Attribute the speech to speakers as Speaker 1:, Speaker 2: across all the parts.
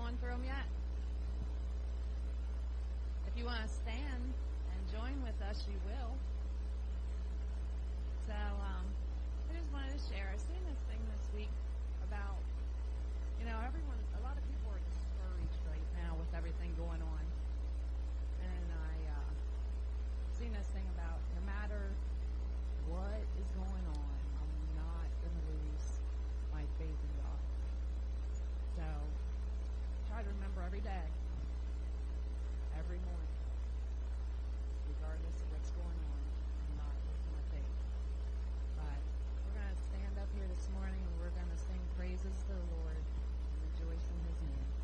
Speaker 1: going through them yet. If you want to stand and join with us, you will. So um, I just wanted to share. I've seen this thing this week about, you know, everyone, a lot of people are discouraged right now with everything going on. And I uh, seen this thing about no matter what is going on, I'm not going to lose my faith in God. So try to remember every day, every morning, regardless of what's going on, not my faith. But we're going to stand up here this morning and we're going to sing praises to the Lord and rejoice in His name.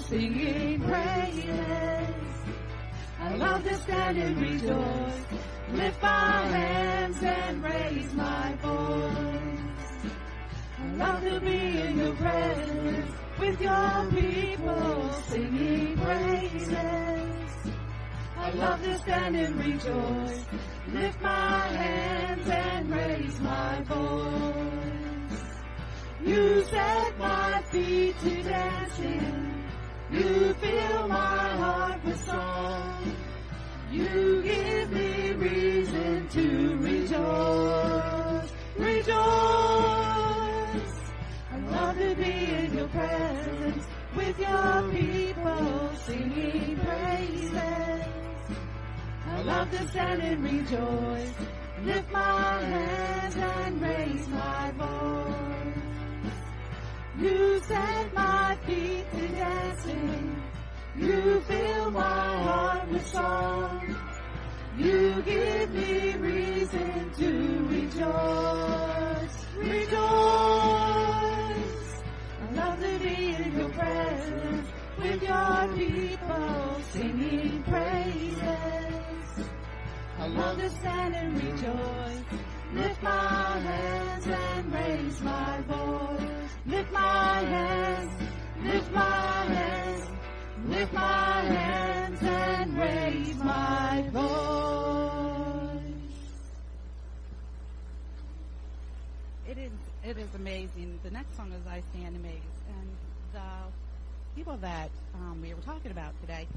Speaker 2: Singing praises. I love to stand and rejoice, lift my hands and raise my voice. I love to be in your presence with your people singing praises. I love to stand and rejoice, lift my hands and raise my voice. You set my feet to dancing. You fill my heart with song. You give me reason to rejoice. Rejoice. I love to be in your presence with your people singing praises. I love to stand and rejoice. Lift my hands and raise my voice. You set my feet to dancing. You fill my heart with song. You give me reason to rejoice. Rejoice. I love to be in your presence with your people singing praises. I love to stand and rejoice. Lift my hands and raise my voice. Lift my hands, lift my hands, lift my hands and raise my voice.
Speaker 3: It is it is amazing. The next song is I Stand Amazed. And the people that um, we were talking about today,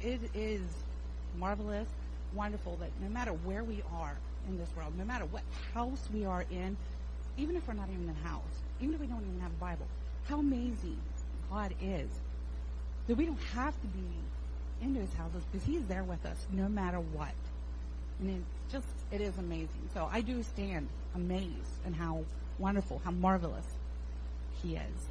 Speaker 3: it is marvelous, wonderful that no matter where we are in this world, no matter what house we are in, even if we're not even in the house, even if we don't even have a Bible, how amazing God is. That we don't have to be into his houses because he's there with us no matter what. And it's just, it is amazing. So I do stand amazed and how wonderful, how marvelous he is.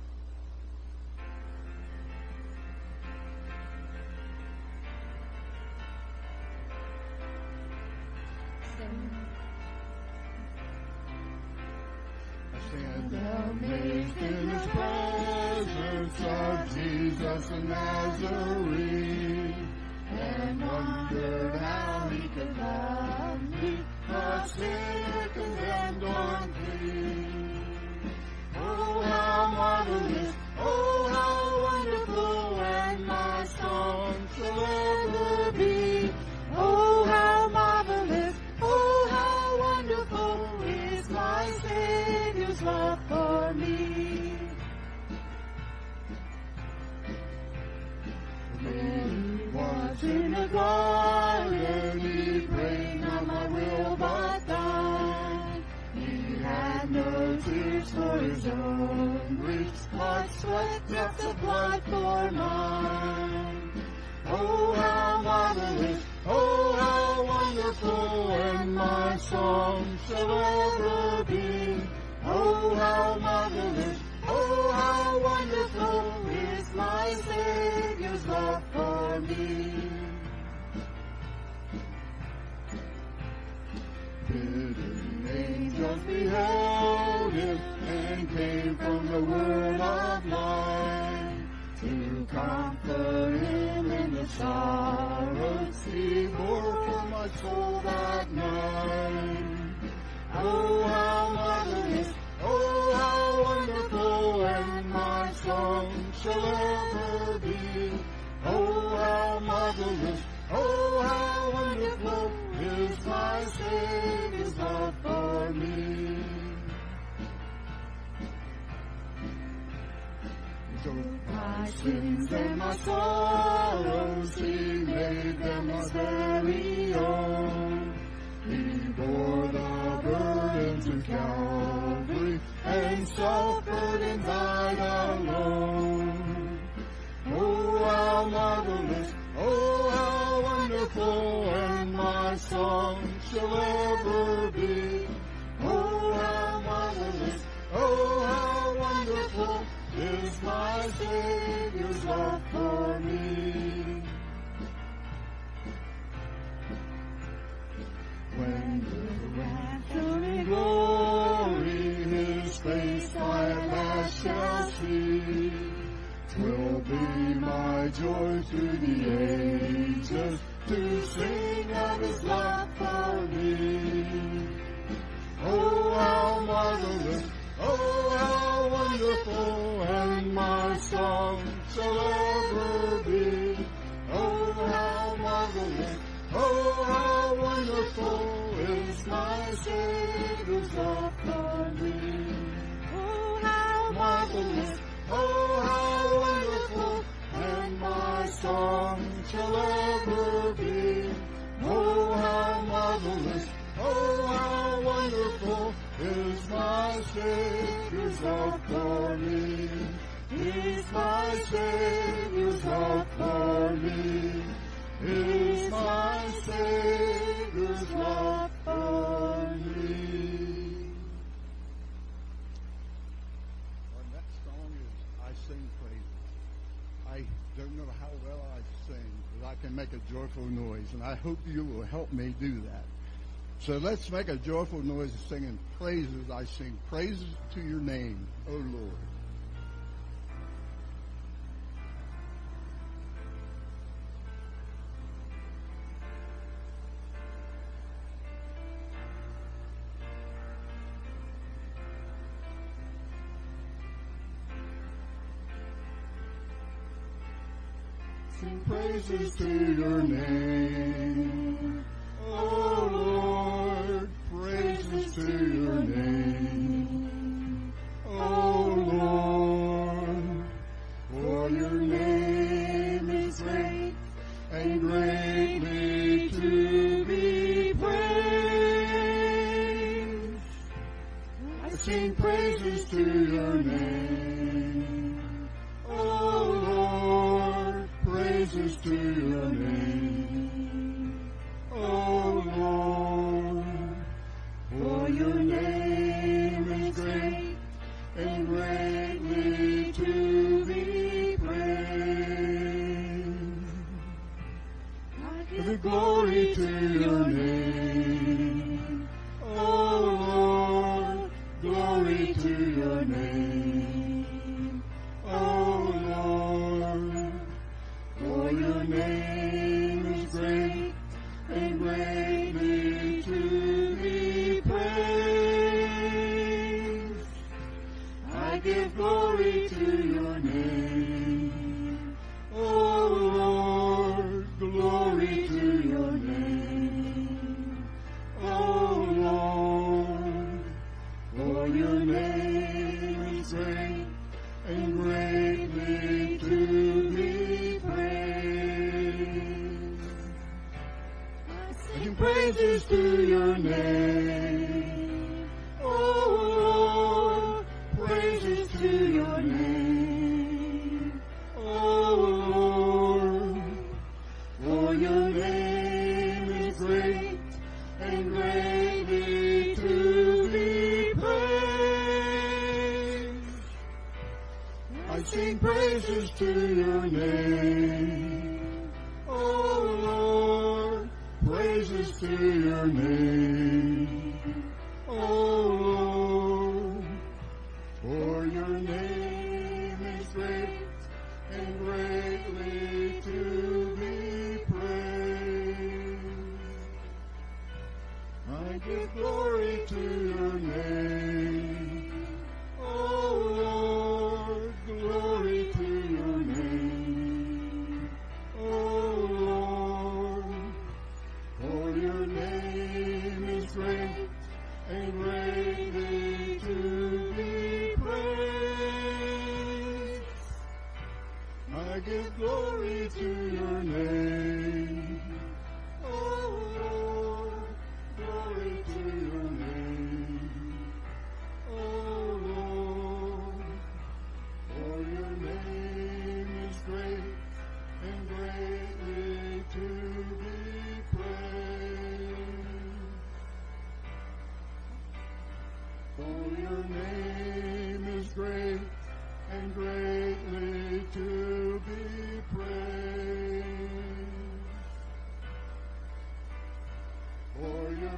Speaker 4: For me, Oh, how marvelous, oh how wonderful, and my song shall ever be. Oh how marvelous, oh how wonderful is my Savior's offering. Oh how marvelous, oh how wonderful, and my song end. is my Savior's love for me. Is my Savior's love for me. Is my Savior's love for me.
Speaker 5: Our next song is I Sing Praises. I don't know how well I sing, but I can make a joyful noise, and I hope you will help me do that. So let's make a joyful noise singing praises. I sing praises to your name, O Lord.
Speaker 4: Sing praises to your name.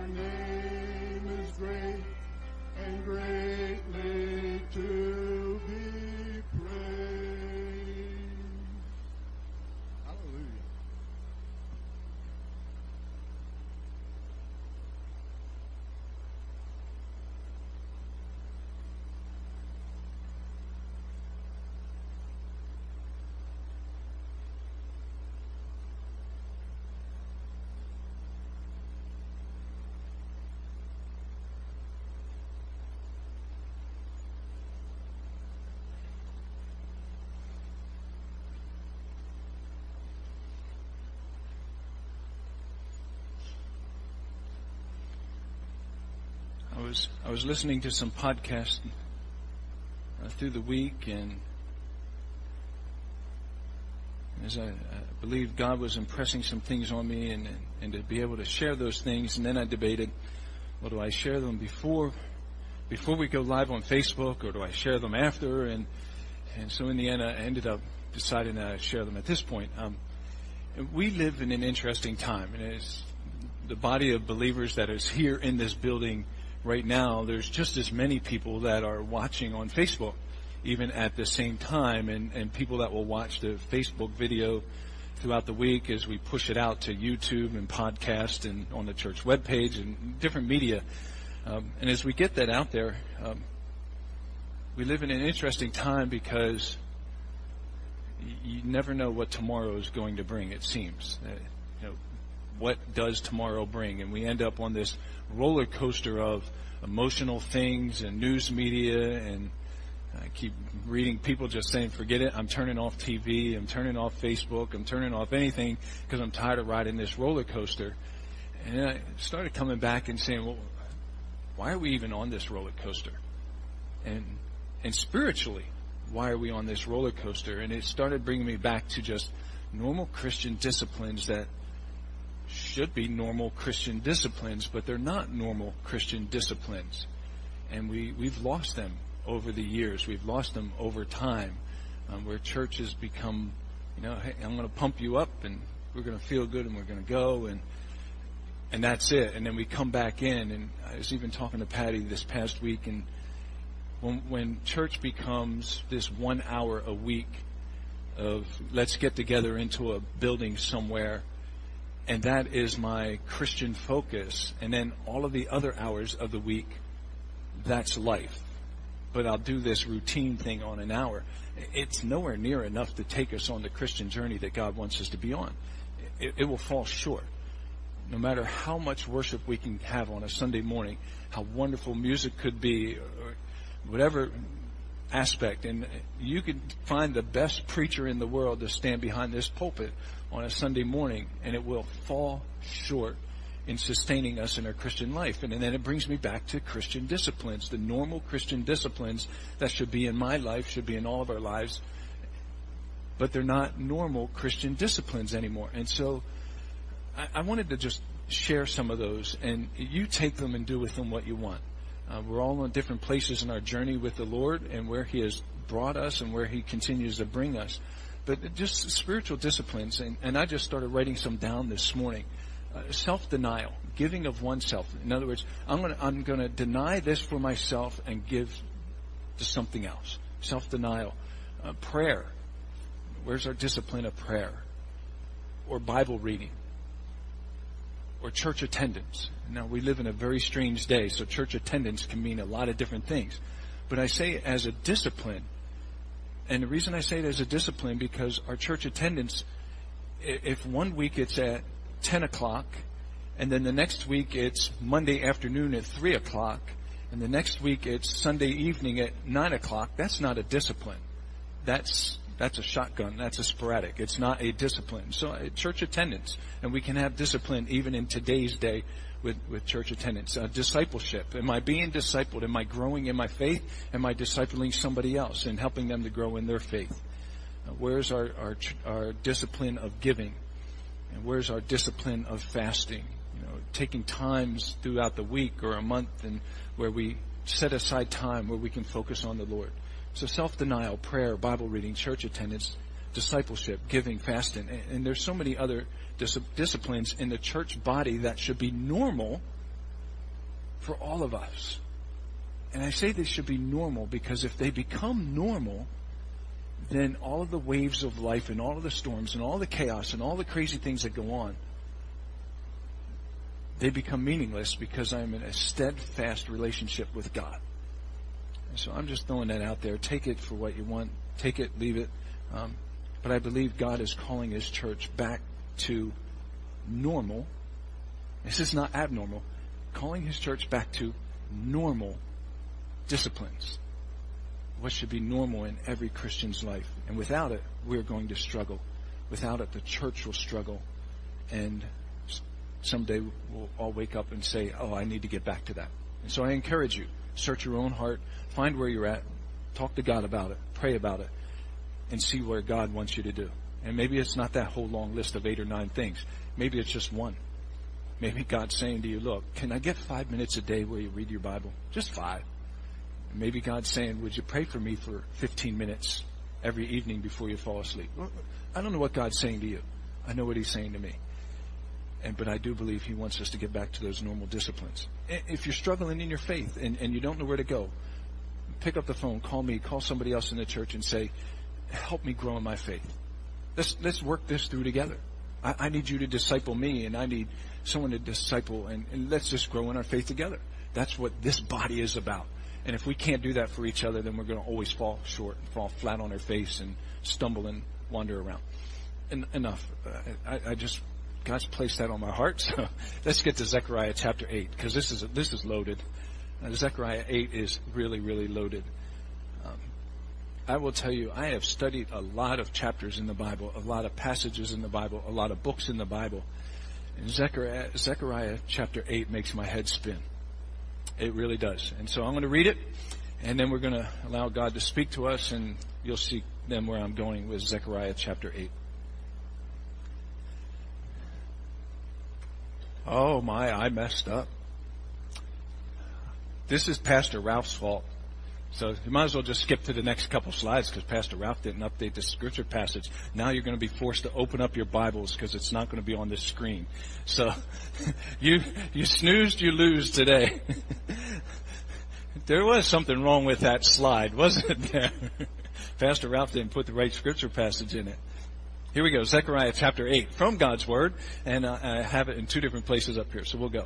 Speaker 4: Name is great and greatly to be praised.
Speaker 5: Hallelujah.
Speaker 6: I was I was listening to some podcasts uh, through the week, and as I, I believe God was impressing some things on me, and and to be able to share those things, and then I debated, well, do I share them before before we go live on Facebook, or do I share them after? And and so in the end, I ended up deciding I share them at this point. Um, we live in an interesting time, and it's the body of believers that is here in this building right now, there's just as many people that are watching on Facebook, even at the same time, and, and people that will watch the Facebook video throughout the week as we push it out to YouTube and podcast and on the church webpage and different media. Um, and as we get that out there, um, we live in an interesting time because you never know what tomorrow is going to bring. It seems, uh, you know, what does tomorrow bring? And we end up on this roller coaster of emotional things and news media and I keep reading people just saying, forget it, I'm turning off TV, I'm turning off Facebook, I'm turning off anything because I'm tired of riding this roller coaster. And I started coming back and saying, well, why are we even on this roller coaster? And, and spiritually, why are we on this roller coaster? And it started bringing me back to just normal Christian disciplines that should be normal Christian disciplines, but they're not normal Christian disciplines. And we, we've lost them over the years. We've lost them over time, um, where churches become, you know, hey, I'm going to pump you up and we're going to feel good and we're going to go and, and that's it. And then we come back in and I was even talking to Patty this past week and when, when church becomes this one hour a week of let's get together into a building somewhere and that is my Christian focus. And then all of the other hours of the week, that's life. But I'll do this routine thing on an hour. It's nowhere near enough to take us on the Christian journey that God wants us to be on. It, it will fall short. No matter how much worship we can have on a Sunday morning, how wonderful music could be, or whatever aspect. And you could find the best preacher in the world to stand behind this pulpit on a Sunday morning, and it will fall short in sustaining us in our Christian life. And, and then it brings me back to Christian disciplines, the normal Christian disciplines that should be in my life, should be in all of our lives, but they're not normal Christian disciplines anymore. And so I, I wanted to just share some of those, and you take them and do with them what you want. Uh, we're all in different places in our journey with the Lord and where He has brought us and where He continues to bring us. But just spiritual disciplines, and, and I just started writing some down this morning. Uh, self-denial, giving of oneself. In other words, I'm going to I'm to deny this for myself and give to something else. Self-denial, uh, prayer. Where's our discipline of prayer? Or Bible reading? Or church attendance? Now we live in a very strange day, so church attendance can mean a lot of different things. But I say it as a discipline, and the reason I say it as a discipline because our church attendance, if one week it's at 10 o'clock, and then the next week it's Monday afternoon at 3 o'clock, and the next week it's Sunday evening at 9 o'clock, that's not a discipline. That's That's a shotgun. That's a sporadic. It's not a discipline. So uh, church attendance, and we can have discipline even in today's day with, with church attendance. Uh, discipleship. Am I being discipled? Am I growing in my faith? Am I discipling somebody else and helping them to grow in their faith? Uh, where's our, our, our discipline of giving? And where's our discipline of fasting? You know, taking times throughout the week or a month and where we set aside time where we can focus on the Lord. So self-denial, prayer, Bible reading, church attendance, discipleship, giving, fasting, and, and there's so many other dis- disciplines in the church body that should be normal for all of us. And I say they should be normal because if they become normal, then all of the waves of life and all of the storms and all the chaos and all the crazy things that go on, they become meaningless because I'm in a steadfast relationship with God. So I'm just throwing that out there. Take it for what you want. Take it, leave it. Um, but I believe God is calling His church back to normal. This is not abnormal. Calling His church back to normal disciplines. What should be normal in every Christian's life. And without it, we're going to struggle. Without it, the church will struggle. And someday we'll all wake up and say, oh, I need to get back to that. And so I encourage you, search your own heart, find where you're at, talk to God about it, pray about it, and see where God wants you to do. And maybe it's not that whole long list of eight or nine things. Maybe it's just one. Maybe God's saying to you, look, can I get five minutes a day where you read your Bible? Just five. Maybe God's saying, would you pray for me for 15 minutes every evening before you fall asleep? I don't know what God's saying to you. I know what He's saying to me. And, but I do believe He wants us to get back to those normal disciplines. If you're struggling in your faith and, and you don't know where to go, pick up the phone, call me, call somebody else in the church and say, help me grow in my faith. Let's, let's work this through together. I, I need you to disciple me and I need someone to disciple and, and let's just grow in our faith together. That's what this body is about. And if we can't do that for each other, then we're going to always fall short and fall flat on our face and stumble and wander around. En- enough. Uh, I, I, just God's placed that on my heart. So let's get to Zechariah chapter eight because this is this is loaded. Zechariah eight is really really loaded. Um, I will tell you, I have studied a lot of chapters in the Bible, a lot of passages in the Bible, a lot of books in the Bible. And Zechariah, Zechariah chapter 8 makes my head spin. It really does. And so I'm going to read it, and then we're going to allow God to speak to us, and you'll see then where I'm going with Zechariah chapter 8. Oh my, I messed up. This is Pastor Ralph's fault. So you might as well just skip to the next couple slides because Pastor Ralph didn't update the scripture passage. Now you're going to be forced to open up your Bibles because it's not going to be on this screen. So you you snoozed, you lose today. there was something wrong with that slide, wasn't there? Pastor Ralph didn't put the right scripture passage in it. Here we go, Zechariah chapter 8 from God's Word, and uh, I have it in two different places up here, so we'll go.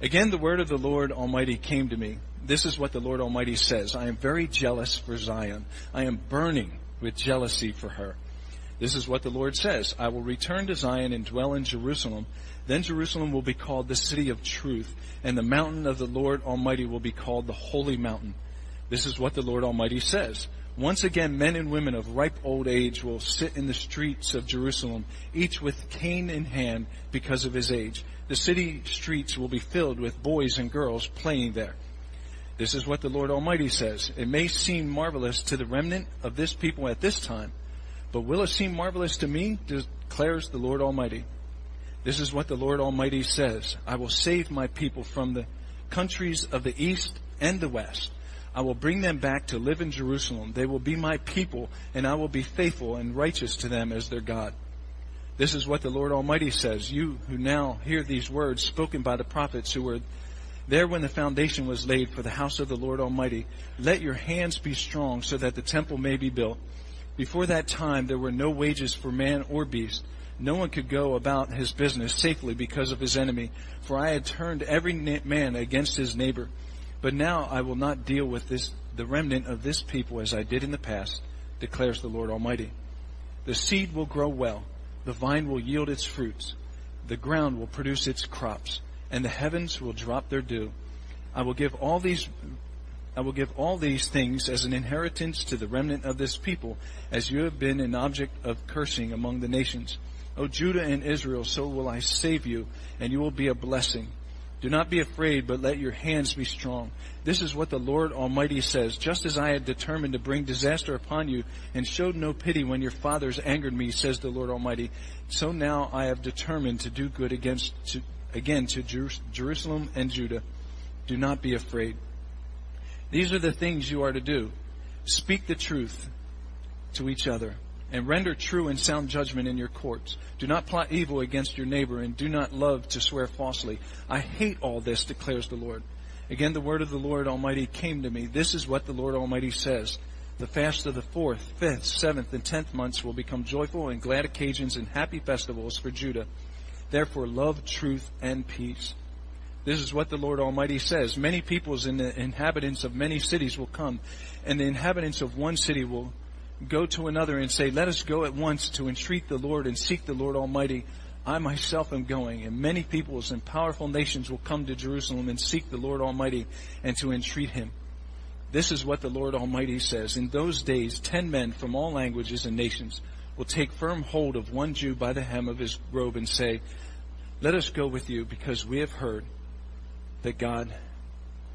Speaker 6: Again, the word of the Lord Almighty came to me. This is what the Lord Almighty says. I am very jealous for Zion. I am burning with jealousy for her. This is what the Lord says. I will return to Zion and dwell in Jerusalem. Then Jerusalem will be called the city of truth, and the mountain of the Lord Almighty will be called the holy mountain. This is what the Lord Almighty says. Once again, men and women of ripe old age will sit in the streets of Jerusalem, each with cane in hand because of his age. The city streets will be filled with boys and girls playing there. This is what the Lord Almighty says. It may seem marvelous to the remnant of this people at this time, but will it seem marvelous to me? declares the Lord Almighty. This is what the Lord Almighty says. I will save my people from the countries of the east and the west. I will bring them back to live in Jerusalem. They will be my people, and I will be faithful and righteous to them as their God. This is what the Lord Almighty says. You who now hear these words spoken by the prophets who were there when the foundation was laid for the house of the Lord Almighty, let your hands be strong so that the temple may be built. Before that time, there were no wages for man or beast. No one could go about his business safely because of his enemy, for I had turned every man against his neighbor. But now I will not deal with this, the remnant of this people as I did in the past, declares the Lord Almighty. The seed will grow well, the vine will yield its fruits, the ground will produce its crops, and the heavens will drop their dew. I will give all these I will give all these things as an inheritance to the remnant of this people, as you have been an object of cursing among the nations. O Judah and Israel, so will I save you, and you will be a blessing. Do not be afraid, but let your hands be strong. This is what the Lord Almighty says. Just as I had determined to bring disaster upon you and showed no pity when your fathers angered me, says the Lord Almighty, so now I have determined to do good against, to, again to Jerusalem and Judah. Do not be afraid. These are the things you are to do. Speak the truth to each other and render true and sound judgment in your courts. Do not plot evil against your neighbor and do not love to swear falsely. I hate all this, declares the Lord. Again, the word of the Lord Almighty came to me. This is what the Lord Almighty says. The fast of the fourth, fifth, seventh, and tenth months will become joyful and glad occasions and happy festivals for Judah. Therefore, love, truth, and peace. This is what the Lord Almighty says. Many peoples and the inhabitants of many cities will come, and the inhabitants of one city will go to another and say, Let us go at once to entreat the Lord and seek the Lord Almighty. I myself am going, and many peoples and powerful nations will come to Jerusalem and seek the Lord Almighty and to entreat him. This is what the Lord Almighty says. In those days, ten men from all languages and nations will take firm hold of one Jew by the hem of his robe and say, Let us go with you because we have heard that God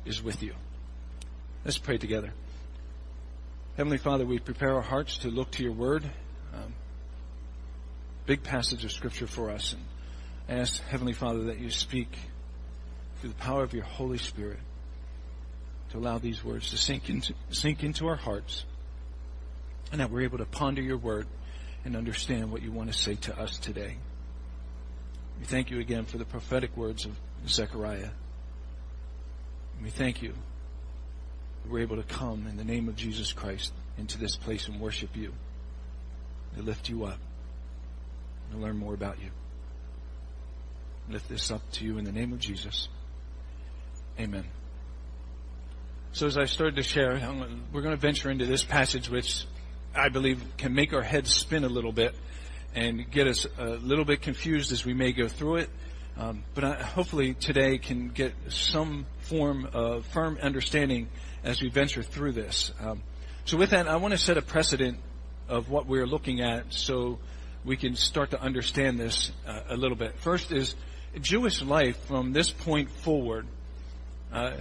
Speaker 6: is with you. Let's pray together. Heavenly Father, we prepare our hearts to look to your word. Um, big passage of scripture for us. And I ask, Heavenly Father, that you speak through the power of your Holy Spirit to allow these words to sink into, sink into our hearts and that we're able to ponder your word and understand what you want to say to us today. We thank you again for the prophetic words of Zechariah. We thank you we're able to come in the name of Jesus Christ into this place and worship you, to lift you up, and learn more about you. Lift this up to you in the name of Jesus. Amen. So as I started to share, we're going to venture into this passage which I believe can make our heads spin a little bit and get us a little bit confused as we may go through it. Um, but I, hopefully today can get some form of firm understanding as we venture through this. Um, so with that, I want to set a precedent of what we're looking at so we can start to understand this uh, a little bit. First is Jewish life from this point forward uh,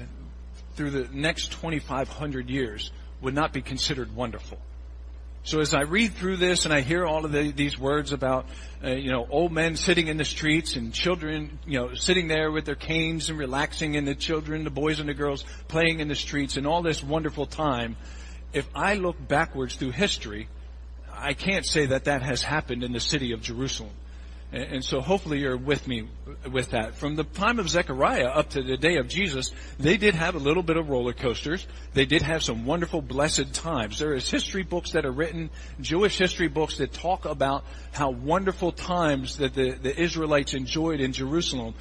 Speaker 6: through the next 2,500 years would not be considered wonderful. So as I read through this and I hear all of the, these words about, uh, you know, old men sitting in the streets and children, you know, sitting there with their canes and relaxing and the children, the boys and the girls playing in the streets and all this wonderful time, if I look backwards through history, I can't say that that has happened in the city of Jerusalem. And so hopefully you're with me with that. From the time of Zechariah up to the day of Jesus, they did have a little bit of roller coasters. They did have some wonderful blessed times. There is history books that are written, Jewish history books that talk about how wonderful times that the, the Israelites enjoyed in Jerusalem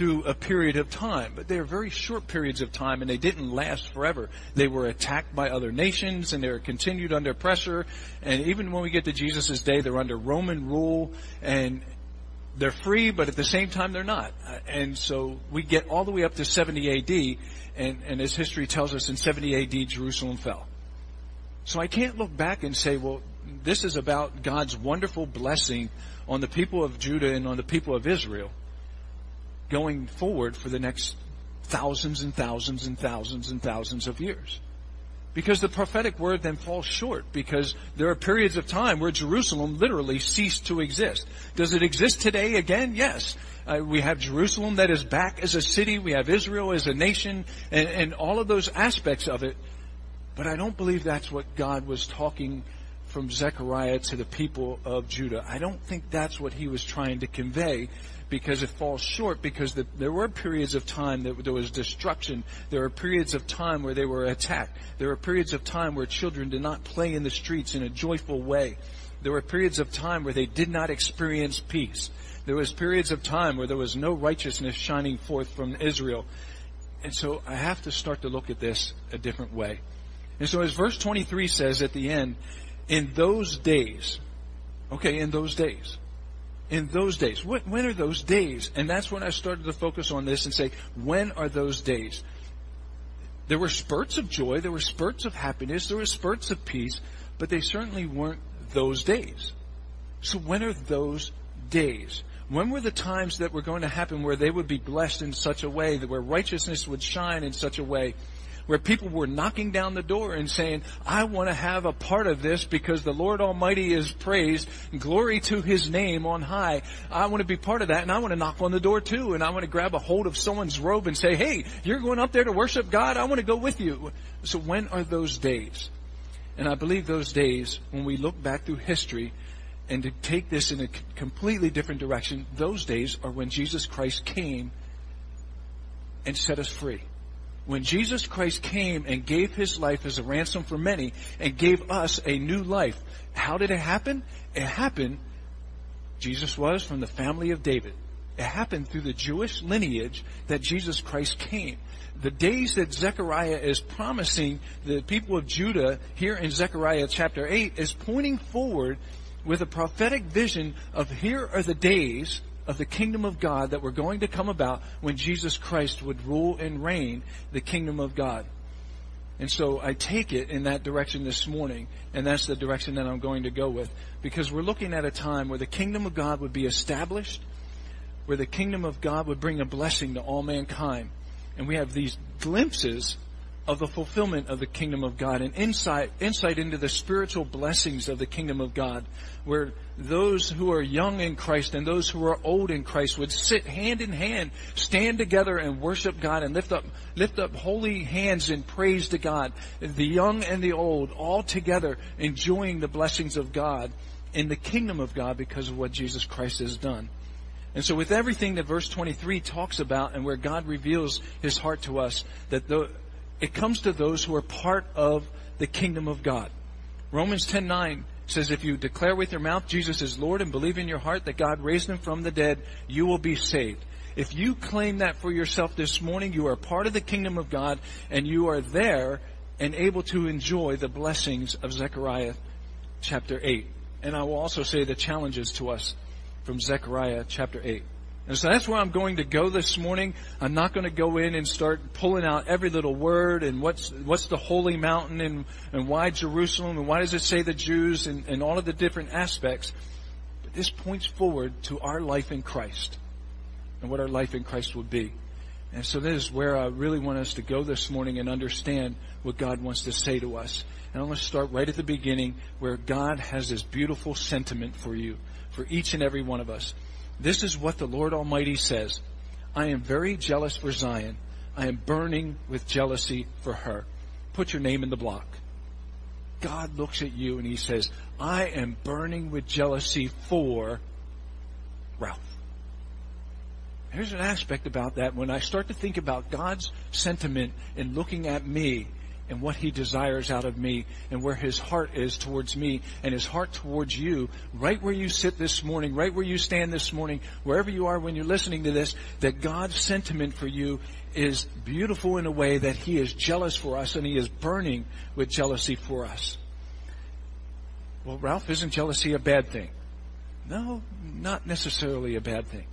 Speaker 6: through a period of time. But they are very short periods of time and they didn't last forever. They were attacked by other nations and they were continued under pressure. And even when we get to Jesus' day, they're under Roman rule and they're free, but at the same time they're not. Uh, and so we get all the way up to 70 AD, and, and as history tells us, in 70 AD, Jerusalem fell. So I can't look back and say, well, this is about God's wonderful blessing on the people of Judah and on the people of Israel going forward for the next thousands and thousands and thousands and thousands of years. Because the prophetic word then falls short because there are periods of time where Jerusalem literally ceased to exist. Does it exist today again? Yes. Uh, we have Jerusalem that is back as a city. We have Israel as a nation and, and all of those aspects of it. But I don't believe that's what God was talking from Zechariah to the people of Judah. I don't think that's what he was trying to convey because it falls short because the, there were periods of time that there was destruction. There were periods of time where they were attacked. There were periods of time where children did not play in the streets in a joyful way. There were periods of time where they did not experience peace. There was periods of time where there was no righteousness shining forth from Israel. And so I have to start to look at this a different way. And so as verse 23 says at the end, in those days, okay, in those days, in those days. When are those days? And that's when I started to focus on this and say, when are those days? There were spurts of joy, there were spurts of happiness, there were spurts of peace, but they certainly weren't those days. So when are those days? When were the times that were going to happen where they would be blessed in such a way, that where righteousness would shine in such a way, where people were knocking down the door and saying, I want to have a part of this because the Lord Almighty is praised. Glory to His name on high. I want to be part of that and I want to knock on the door too and I want to grab a hold of someone's robe and say, hey, you're going up there to worship God. I want to go with you. So when are those days? And I believe those days, when we look back through history, and to take this in a completely different direction, those days are when Jesus Christ came and set us free when Jesus Christ came and gave his life as a ransom for many and gave us a new life, how did it happen? It happened, Jesus was from the family of David. It happened through the Jewish lineage that Jesus Christ came. The days that Zechariah is promising the people of Judah here in Zechariah chapter 8 is pointing forward with a prophetic vision of here are the days of the kingdom of God that were going to come about when Jesus Christ would rule and reign the kingdom of God. And so I take it in that direction this morning, and that's the direction that I'm going to go with, because we're looking at a time where the kingdom of God would be established, where the kingdom of God would bring a blessing to all mankind. And we have these glimpses of the fulfillment of the kingdom of God and insight, insight into the spiritual blessings of the kingdom of God, where those who are young in Christ and those who are old in Christ would sit hand in hand, stand together and worship God and lift up, lift up holy hands in praise to God. The young and the old all together enjoying the blessings of God in the kingdom of God because of what Jesus Christ has done. And so with everything that verse 23 talks about and where God reveals his heart to us, that the, it comes to those who are part of the kingdom of God. Romans 10:9 says if you declare with your mouth Jesus is Lord and believe in your heart that God raised him from the dead, you will be saved. If you claim that for yourself this morning, you are part of the kingdom of God and you are there and able to enjoy the blessings of Zechariah chapter 8. And I will also say the challenges to us from Zechariah chapter 8. And so that's where I'm going to go this morning. I'm not going to go in and start pulling out every little word and what's what's the holy mountain and, and why Jerusalem and why does it say the Jews and, and all of the different aspects. But this points forward to our life in Christ and what our life in Christ would be. And so this is where I really want us to go this morning and understand what God wants to say to us. And I'm going to start right at the beginning where God has this beautiful sentiment for you, for each and every one of us. This is what the Lord Almighty says. I am very jealous for Zion. I am burning with jealousy for her. Put your name in the block. God looks at you and he says, I am burning with jealousy for Ralph. There's an aspect about that when I start to think about God's sentiment in looking at me and what he desires out of me and where his heart is towards me and his heart towards you, right where you sit this morning, right where you stand this morning, wherever you are when you're listening to this, that God's sentiment for you is beautiful in a way that he is jealous for us and he is burning with jealousy for us. Well, Ralph, isn't jealousy a bad thing? No, not necessarily a bad thing.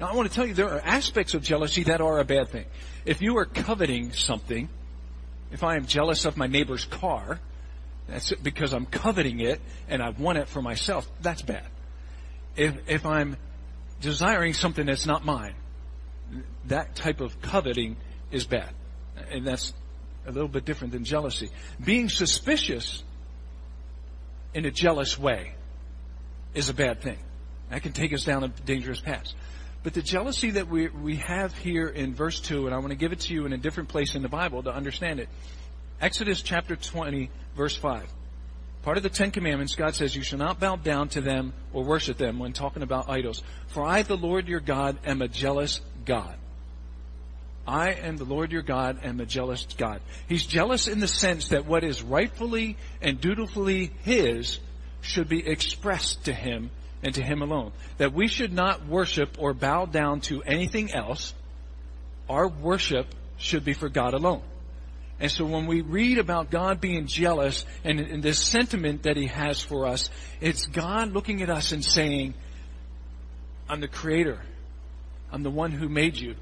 Speaker 6: Now, I want to tell you there are aspects of jealousy that are a bad thing. If you are coveting something, if I am jealous of my neighbor's car, that's because I'm coveting it and I want it for myself. That's bad. If, if I'm desiring something that's not mine, that type of coveting is bad. And that's a little bit different than jealousy. Being suspicious in a jealous way is a bad thing. That can take us down a dangerous path. But the jealousy that we, we have here in verse 2, and I want to give it to you in a different place in the Bible to understand it. Exodus chapter 20, verse 5. Part of the Ten Commandments, God says, You shall not bow down to them or worship them when talking about idols. For I, the Lord your God, am a jealous God. I am the Lord your God, am a jealous God. He's jealous in the sense that what is rightfully and dutifully His should be expressed to Him and to Him alone. That we should not worship or bow down to anything else. Our worship should be for God alone. And so when we read about God being jealous and, and this sentiment that He has for us, it's God looking at us and saying, I'm the creator. I'm the one who made you.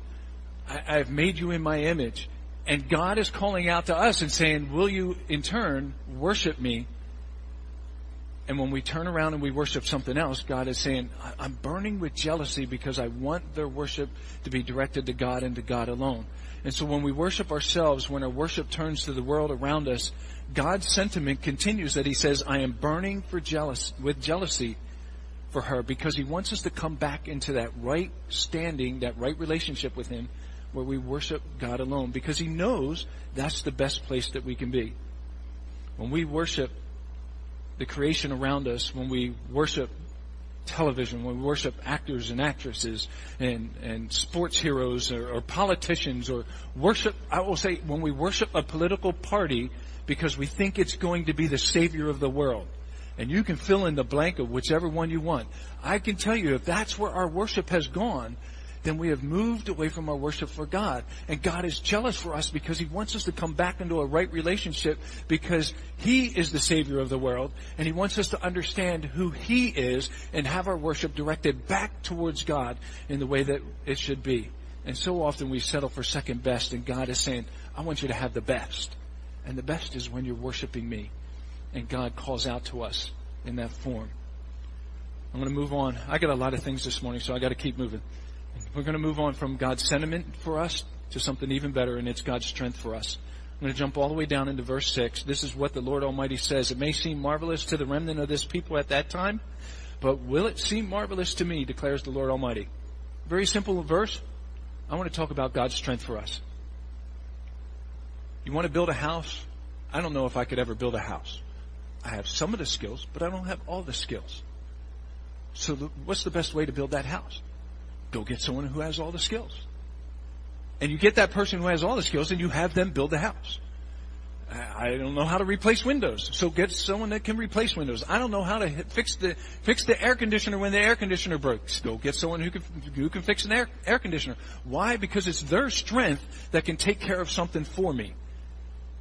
Speaker 6: I, I've made you in my image. And God is calling out to us and saying, will you in turn worship me? And when we turn around and we worship something else, God is saying, I'm burning with jealousy because I want their worship to be directed to God and to God alone. And so when we worship ourselves, when our worship turns to the world around us, God's sentiment continues that He says, I am burning for jealous, with jealousy for her because He wants us to come back into that right standing, that right relationship with Him where we worship God alone because He knows that's the best place that we can be. When we worship the creation around us, when we worship television, when we worship actors and actresses and, and sports heroes or, or politicians or worship, I will say, when we worship a political party because we think it's going to be the savior of the world. And you can fill in the blank of whichever one you want. I can tell you if that's where our worship has gone, then we have moved away from our worship for God. And God is jealous for us because He wants us to come back into a right relationship because He is the Savior of the world and He wants us to understand who He is and have our worship directed back towards God in the way that it should be. And so often we settle for second best and God is saying, I want you to have the best. And the best is when you're worshiping me. And God calls out to us in that form. I'm going to move on. I got a lot of things this morning, so I got to keep moving. We're going to move on from God's sentiment for us to something even better, and it's God's strength for us. I'm going to jump all the way down into verse 6. This is what the Lord Almighty says. It may seem marvelous to the remnant of this people at that time, but will it seem marvelous to me, declares the Lord Almighty. Very simple verse. I want to talk about God's strength for us. You want to build a house? I don't know if I could ever build a house. I have some of the skills, but I don't have all the skills. So what's the best way to build that house? Go get someone who has all the skills. And you get that person who has all the skills and you have them build the house. I don't know how to replace windows, so get someone that can replace windows. I don't know how to fix the fix the air conditioner when the air conditioner breaks. Go get someone who can who can fix an air air conditioner. Why? Because it's their strength that can take care of something for me.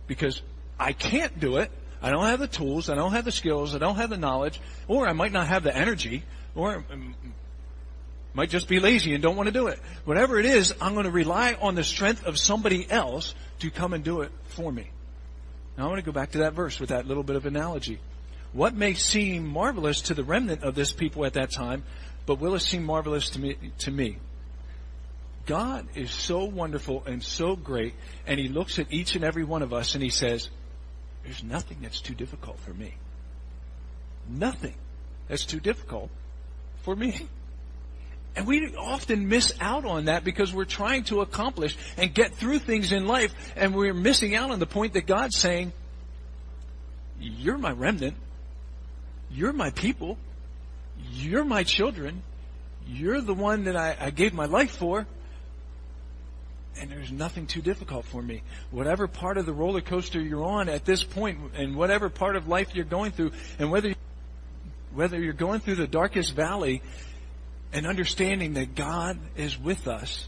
Speaker 6: Because I can't do it. I don't have the tools. I don't have the skills. I don't have the knowledge, or I might not have the energy, or um, might just be lazy and don't want to do it. Whatever it is, I'm going to rely on the strength of somebody else to come and do it for me. Now I want to go back to that verse with that little bit of analogy. What may seem marvelous to the remnant of this people at that time, but will it seem marvelous to me, to me? God is so wonderful and so great, and He looks at each and every one of us and He says, there's nothing that's too difficult for me. Nothing that's too difficult for me. And we often miss out on that because we're trying to accomplish and get through things in life and we're missing out on the point that God's saying, you're my remnant. You're my people. You're my children. You're the one that I, I gave my life for. And there's nothing too difficult for me. Whatever part of the roller coaster you're on at this point and whatever part of life you're going through and whether, whether you're going through the darkest valley, and understanding that God is with us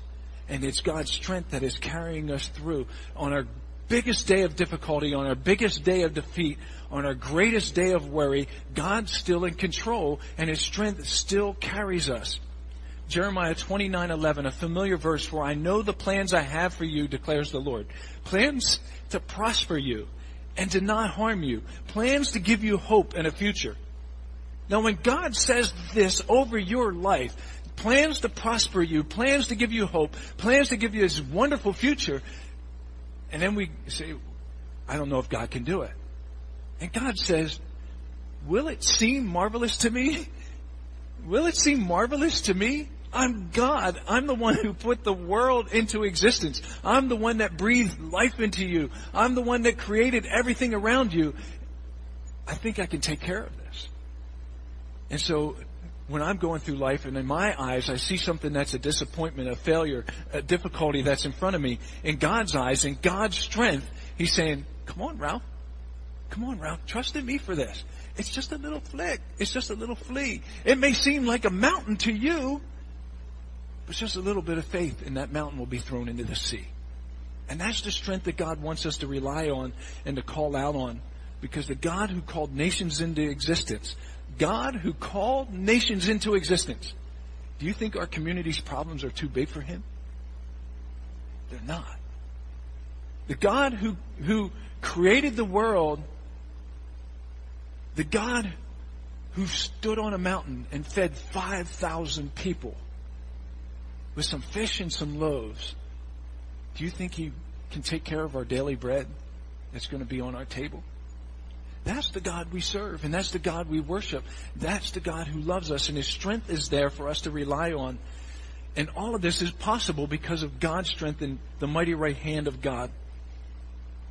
Speaker 6: and it's God's strength that is carrying us through on our biggest day of difficulty, on our biggest day of defeat, on our greatest day of worry, God's still in control and His strength still carries us. Jeremiah 29:11, a familiar verse, for I know the plans I have for you, declares the Lord. Plans to prosper you and to not harm you. Plans to give you hope and a future. Now when God says this over your life, plans to prosper you, plans to give you hope, plans to give you this wonderful future, and then we say, I don't know if God can do it. And God says, will it seem marvelous to me? Will it seem marvelous to me? I'm God. I'm the one who put the world into existence. I'm the one that breathed life into you. I'm the one that created everything around you. I think I can take care of this. And so when I'm going through life and in my eyes I see something that's a disappointment, a failure, a difficulty that's in front of me, in God's eyes, in God's strength, He's saying, come on, Ralph. Come on, Ralph. Trust in me for this. It's just a little flick. It's just a little flea. It may seem like a mountain to you, but just a little bit of faith and that mountain will be thrown into the sea. And that's the strength that God wants us to rely on and to call out on. Because the God who called nations into existence, God who called nations into existence. Do you think our community's problems are too big for him? They're not. The God who, who created the world, the God who stood on a mountain and fed 5,000 people with some fish and some loaves, do you think he can take care of our daily bread that's going to be on our table? That's the God we serve, and that's the God we worship. That's the God who loves us, and His strength is there for us to rely on. And all of this is possible because of God's strength and the mighty right hand of God.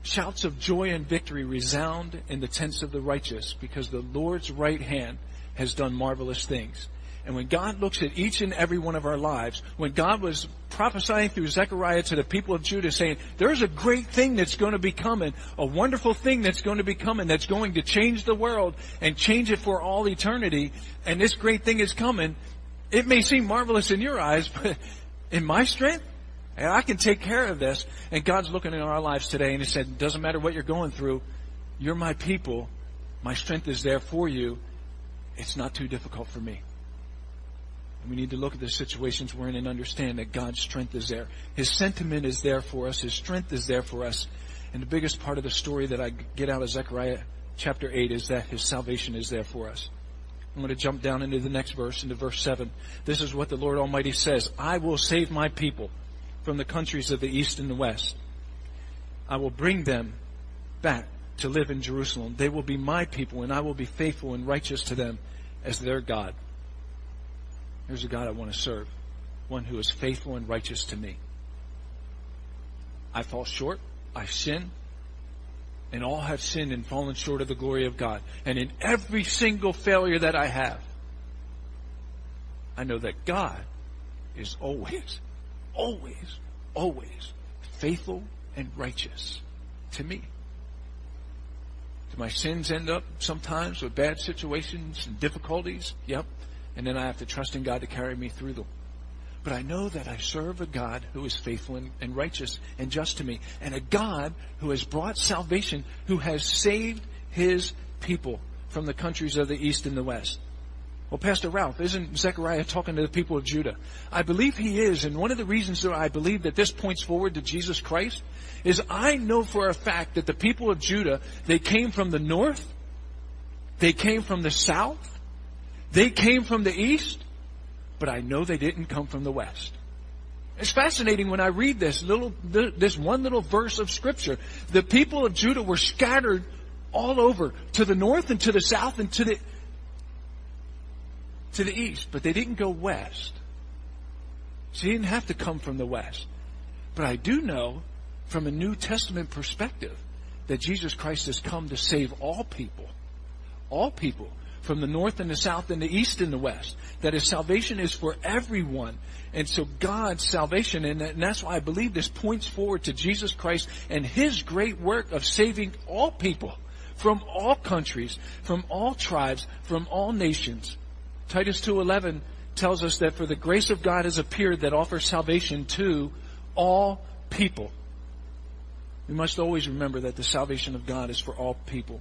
Speaker 6: Shouts of joy and victory resound in the tents of the righteous because the Lord's right hand has done marvelous things. And when God looks at each and every one of our lives, when God was prophesying through Zechariah to the people of Judah saying, there's a great thing that's going to be coming, a wonderful thing that's going to be coming, that's going to change the world and change it for all eternity, and this great thing is coming, it may seem marvelous in your eyes, but in my strength, and I can take care of this. And God's looking in our lives today and He said, doesn't matter what you're going through, you're my people. My strength is there for you. It's not too difficult for me. We need to look at the situations we're in and understand that God's strength is there. His sentiment is there for us. His strength is there for us. And the biggest part of the story that I get out of Zechariah chapter 8 is that His salvation is there for us. I'm going to jump down into the next verse, into verse 7. This is what the Lord Almighty says. I will save my people from the countries of the east and the west. I will bring them back to live in Jerusalem. They will be my people, and I will be faithful and righteous to them as their God. Here's a God I want to serve, one who is faithful and righteous to me. I fall short, I sin, and all have sinned and fallen short of the glory of God. And in every single failure that I have, I know that God is always always, always faithful and righteous to me. Do my sins end up sometimes with bad situations and difficulties? Yep. And then I have to trust in God to carry me through them. But I know that I serve a God who is faithful and, and righteous and just to me. And a God who has brought salvation, who has saved his people from the countries of the east and the west. Well, Pastor Ralph, isn't Zechariah talking to the people of Judah? I believe he is, and one of the reasons that I believe that this points forward to Jesus Christ is I know for a fact that the people of Judah, they came from the north, they came from the south, they came from the east, but I know they didn't come from the west. It's fascinating when I read this little, this one little verse of scripture. The people of Judah were scattered all over to the north and to the south and to the to the east, but they didn't go west. So he didn't have to come from the west. But I do know from a New Testament perspective that Jesus Christ has come to save all people. All people. From the north and the south and the east and the west. That his salvation is for everyone. And so God's salvation, and that's why I believe this points forward to Jesus Christ and his great work of saving all people from all countries, from all tribes, from all nations. Titus 2:11 tells us that for the grace of God has appeared that offers salvation to all people. We must always remember that the salvation of God is for all people.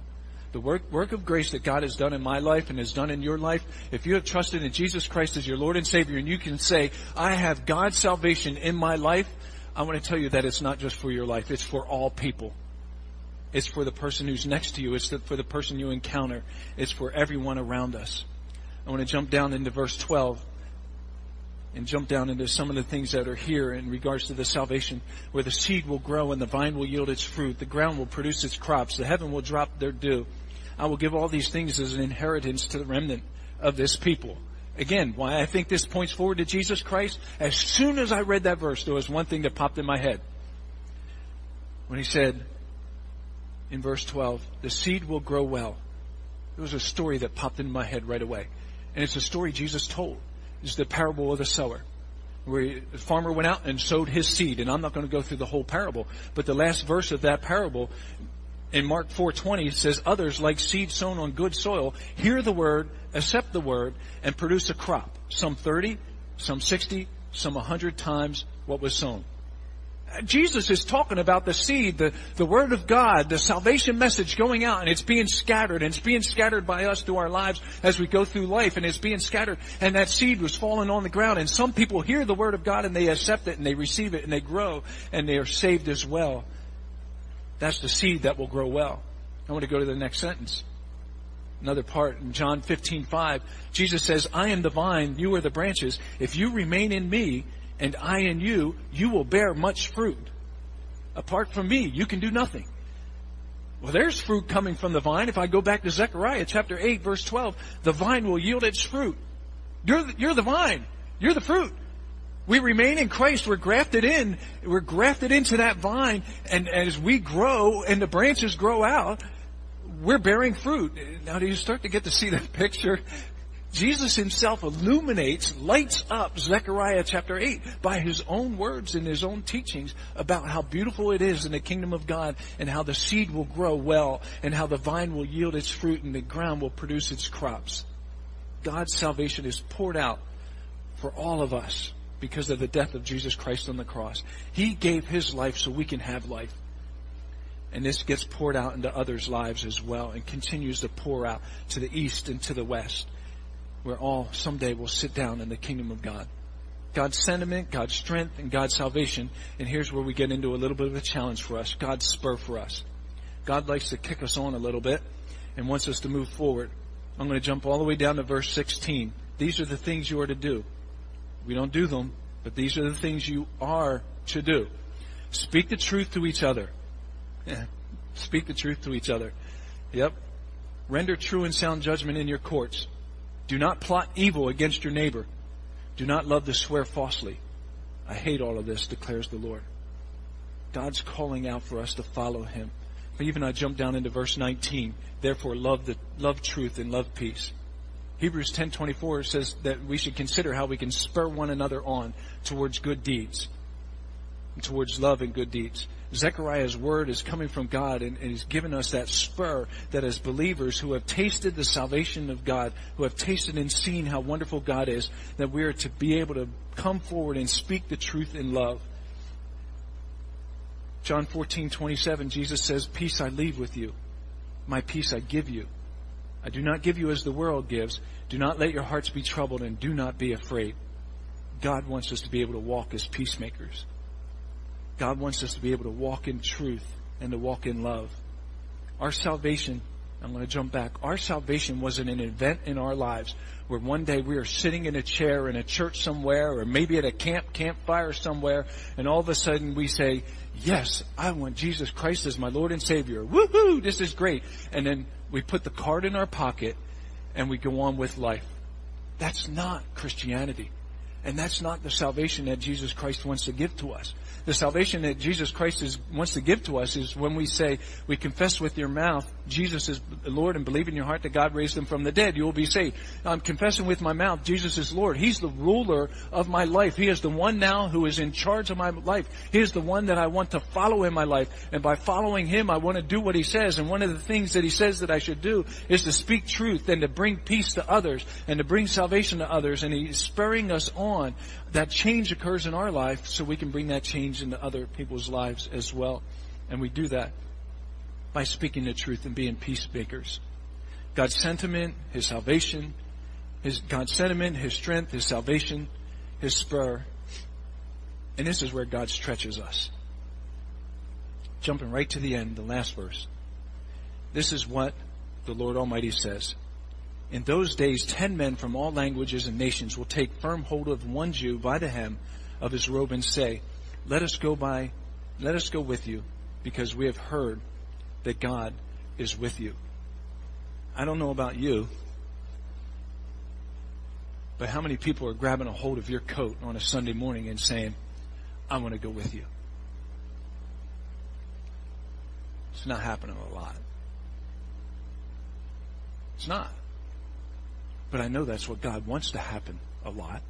Speaker 6: The work, work of grace that God has done in my life and has done in your life, if you have trusted in Jesus Christ as your Lord and Savior and you can say, I have God's salvation in my life, I want to tell you that it's not just for your life, it's for all people. It's for the person who's next to you. It's for the person you encounter. It's for everyone around us. I want to jump down into verse 12 and jump down into some of the things that are here in regards to the salvation where the seed will grow and the vine will yield its fruit, the ground will produce its crops, the heaven will drop their dew. I will give all these things as an inheritance to the remnant of this people. Again, why I think this points forward to Jesus Christ. As soon as I read that verse, there was one thing that popped in my head. When he said in verse 12, the seed will grow well. There was a story that popped in my head right away. And it's a story Jesus told. It's the parable of the sower. Where the farmer went out and sowed his seed. And I'm not going to go through the whole parable. But the last verse of that parable in Mark 4:20 says others like seed sown on good soil hear the word, accept the word and produce a crop, some 30, some 60, some 100 times what was sown. Uh, Jesus is talking about the seed, the, the Word of God, the salvation message going out and it's being scattered and it's being scattered by us through our lives as we go through life and it's being scattered and that seed was falling on the ground and some people hear the Word of God and they accept it and they receive it and they grow and they are saved as well. That's the seed that will grow well. I want to go to the next sentence. Another part in John 15:5, Jesus says, "I am the vine, you are the branches. If you remain in me and I in you, you will bear much fruit. Apart from me, you can do nothing." Well, there's fruit coming from the vine. If I go back to Zechariah chapter 8 verse 12, the vine will yield its fruit. You're the, you're the vine. You're the fruit. We remain in Christ. We're grafted in. We're grafted into that vine. And as we grow and the branches grow out, we're bearing fruit. Now, do you start to get to see that picture? Jesus himself illuminates, lights up Zechariah chapter 8 by his own words and his own teachings about how beautiful it is in the kingdom of God and how the seed will grow well and how the vine will yield its fruit and the ground will produce its crops. God's salvation is poured out for all of us because of the death of Jesus Christ on the cross. He gave his life so we can have life. And this gets poured out into others' lives as well and continues to pour out to the east and to the west, where all someday will sit down in the kingdom of God. God's sentiment, God's strength, and God's salvation. And here's where we get into a little bit of a challenge for us. God's spur for us. God likes to kick us on a little bit and wants us to move forward. I'm going to jump all the way down to verse 16. These are the things you are to do. We don't do them, but these are the things you are to do. Speak the truth to each other. Yeah. Speak the truth to each other. Yep. Render true and sound judgment in your courts. Do not plot evil against your neighbor. Do not love to swear falsely. I hate all of this, declares the Lord. God's calling out for us to follow Him. But even I jump down into verse 19. Therefore, love the love truth and love peace. Hebrews 10:24 says that we should consider how we can spur one another on towards good deeds, towards love and good deeds. Zechariah's word is coming from God and, and he's given us that spur that as believers who have tasted the salvation of God, who have tasted and seen how wonderful God is, that we are to be able to come forward and speak the truth in love. John 14:27 Jesus says, "Peace I leave with you. My peace I give you." I do not give you as the world gives. Do not let your hearts be troubled and do not be afraid. God wants us to be able to walk as peacemakers. God wants us to be able to walk in truth and to walk in love. Our salvation, I'm going to jump back. Our salvation wasn't an event in our lives where one day we are sitting in a chair in a church somewhere or maybe at a camp, campfire somewhere and all of a sudden we say, yes, I want Jesus Christ as my Lord and Savior. Woohoo! This is great. And then we put the card in our pocket and we go on with life. That's not Christianity. And that's not the salvation that Jesus Christ wants to give to us. The salvation that Jesus Christ is, wants to give to us is when we say, we confess with your mouth, Jesus is Lord and believe in your heart that God raised him from the dead, you will be saved. I'm confessing with my mouth, Jesus is Lord. He's the ruler of my life. He is the one now who is in charge of my life. He is the one that I want to follow in my life. And by following him, I want to do what he says. And one of the things that he says that I should do is to speak truth and to bring peace to others and to bring salvation to others. And he's spurring us on. That change occurs in our life so we can bring that change into other people's lives as well. And we do that by speaking the truth and being peacemakers. God's sentiment, His salvation, His God's sentiment, His strength, His salvation, His spur. And this is where God stretches us. Jumping right to the end, the last verse. This is what the Lord Almighty says. In those days, ten men from all languages and nations will take firm hold of one Jew by the hem of his robe and say, let us go by, let us go with you because we have heard that God is with you. I don't know about you, but how many people are grabbing a hold of your coat on a Sunday morning and saying, I want to go with you? It's not happening a lot. It's not. But I know that's what God wants to happen a lot.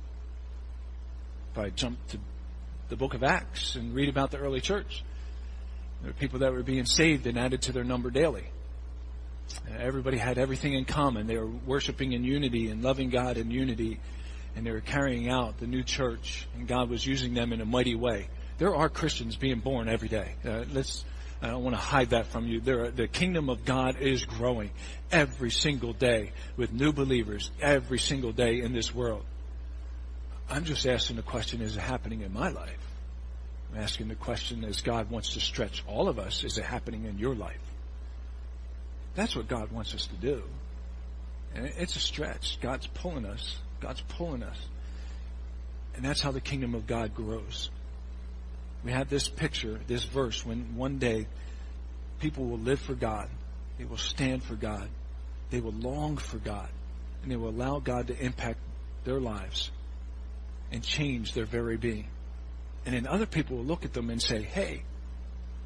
Speaker 6: If I jump to the book of Acts and read about the early church, there were people that were being saved and added to their number daily. Everybody had everything in common. They were worshiping in unity and loving God in unity, and they were carrying out the new church, and God was using them in a mighty way. There are Christians being born every day. Uh, let's I don't want to hide that from you. There, the kingdom of God is growing every single day with new believers every single day in this world. I'm just asking the question, is it happening in my life? I'm asking the question as God wants to stretch all of us, is it happening in your life? That's what God wants us to do. And it's a stretch. God's pulling us. God's pulling us. And that's how the kingdom of God grows. We have this picture, this verse, when one day people will live for God. They will stand for God. They will long for God. And they will allow God to impact their lives and change their very being. And then other people will look at them and say, hey,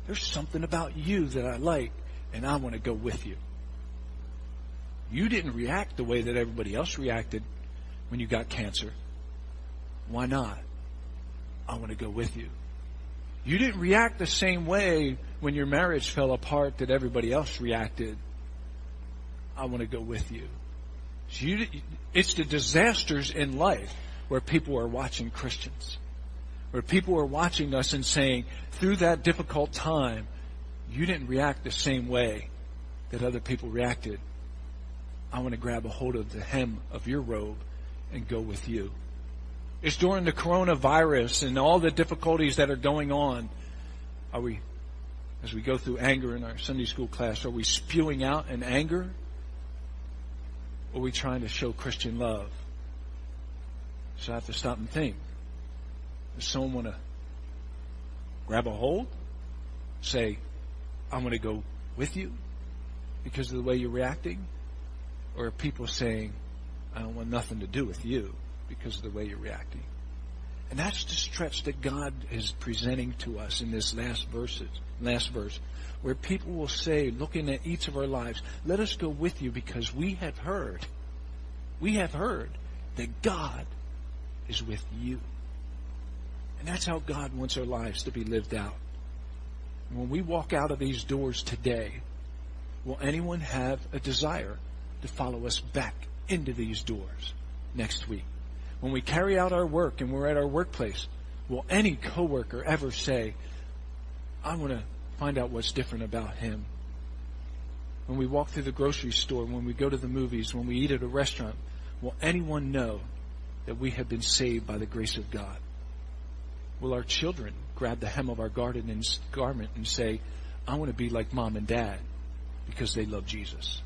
Speaker 6: there's something about you that I like, and I want to go with you. You didn't react the way that everybody else reacted when you got cancer. Why not? I want to go with you. You didn't react the same way when your marriage fell apart that everybody else reacted. I want to go with you. So you it's the disasters in life where people are watching Christians, where people are watching us and saying, through that difficult time, you didn't react the same way that other people reacted. I want to grab a hold of the hem of your robe and go with you. It's during the coronavirus and all the difficulties that are going on. Are we, as we go through anger in our Sunday school class, are we spewing out in anger? Or are we trying to show Christian love? So I have to stop and think. Does someone want to grab a hold? Say, I'm going to go with you because of the way you're reacting? Or are people saying, I don't want nothing to do with you because of the way you're reacting? And that's the stretch that God is presenting to us in this last verses, last verse, where people will say, looking at each of our lives, let us go with you because we have heard, we have heard that God is with you. And that's how God wants our lives to be lived out. When we walk out of these doors today, will anyone have a desire to follow us back into these doors next week? When we carry out our work and we're at our workplace, will any coworker ever say, I want to find out what's different about him? When we walk through the grocery store, when we go to the movies, when we eat at a restaurant, will anyone know that we have been saved by the grace of God? Will our children grab the hem of our garment and say, I want to be like mom and dad because they love Jesus?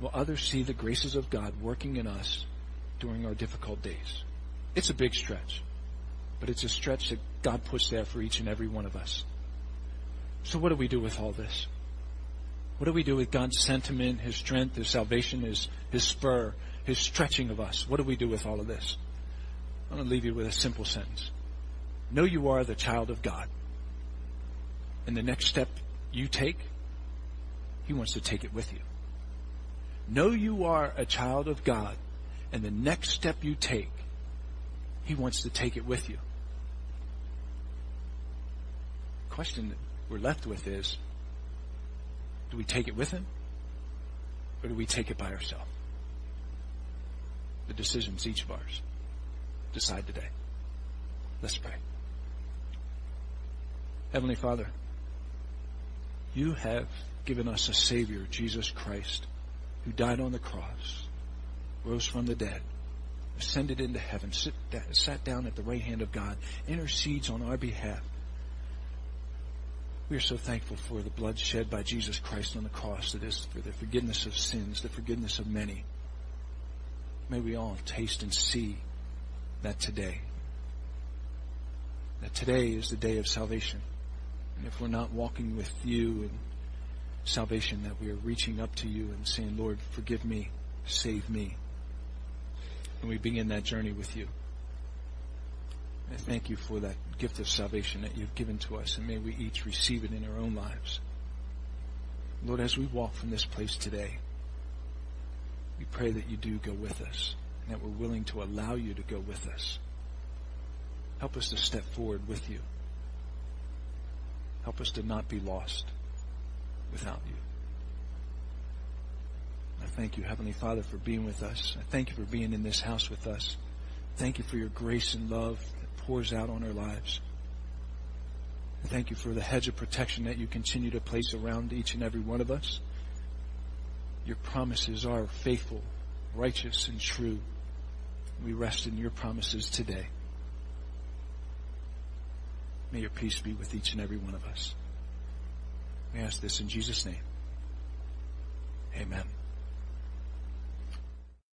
Speaker 6: Will others see the graces of God working in us during our difficult days? It's a big stretch, but it's a stretch that God puts there for each and every one of us. So what do we do with all this? What do we do with God's sentiment, His strength, His salvation, His, His spur, His stretching of us? What do we do with all of this? I'm going to leave you with a simple sentence. Know you are the child of God. And the next step you take, He wants to take it with you. Know you are a child of God. And the next step you take, He wants to take it with you. The question that we're left with is, do we take it with Him? Or do we take it by ourselves? The decision's each of ours decide today. Let's pray. Heavenly Father, you have given us a Savior, Jesus Christ, who died on the cross, rose from the dead, ascended into heaven, sit, sat down at the right hand of God, intercedes on our behalf. We are so thankful for the blood shed by Jesus Christ on the cross that is for the forgiveness of sins, the forgiveness of many. May we all taste and see that today. That today is the day of salvation. And if we're not walking with you in salvation, that we are reaching up to you and saying, Lord, forgive me, save me. And we begin that journey with you. I thank you for that gift of salvation that you've given to us, and may we each receive it in our own lives. Lord, as we walk from this place today, we pray that you do go with us and that we're willing to allow you to go with us. Help us to step forward with you. Help us to not be lost without you. I thank you, Heavenly Father, for being with us. I thank you for being in this house with us. Thank you for your grace and love that pours out on our lives. Thank you for the hedge of protection that you continue to place around each and every one of us. Your promises are faithful, righteous, and true. We rest in your promises today. May your peace be with each and every one of us. We ask this in Jesus' name. Amen.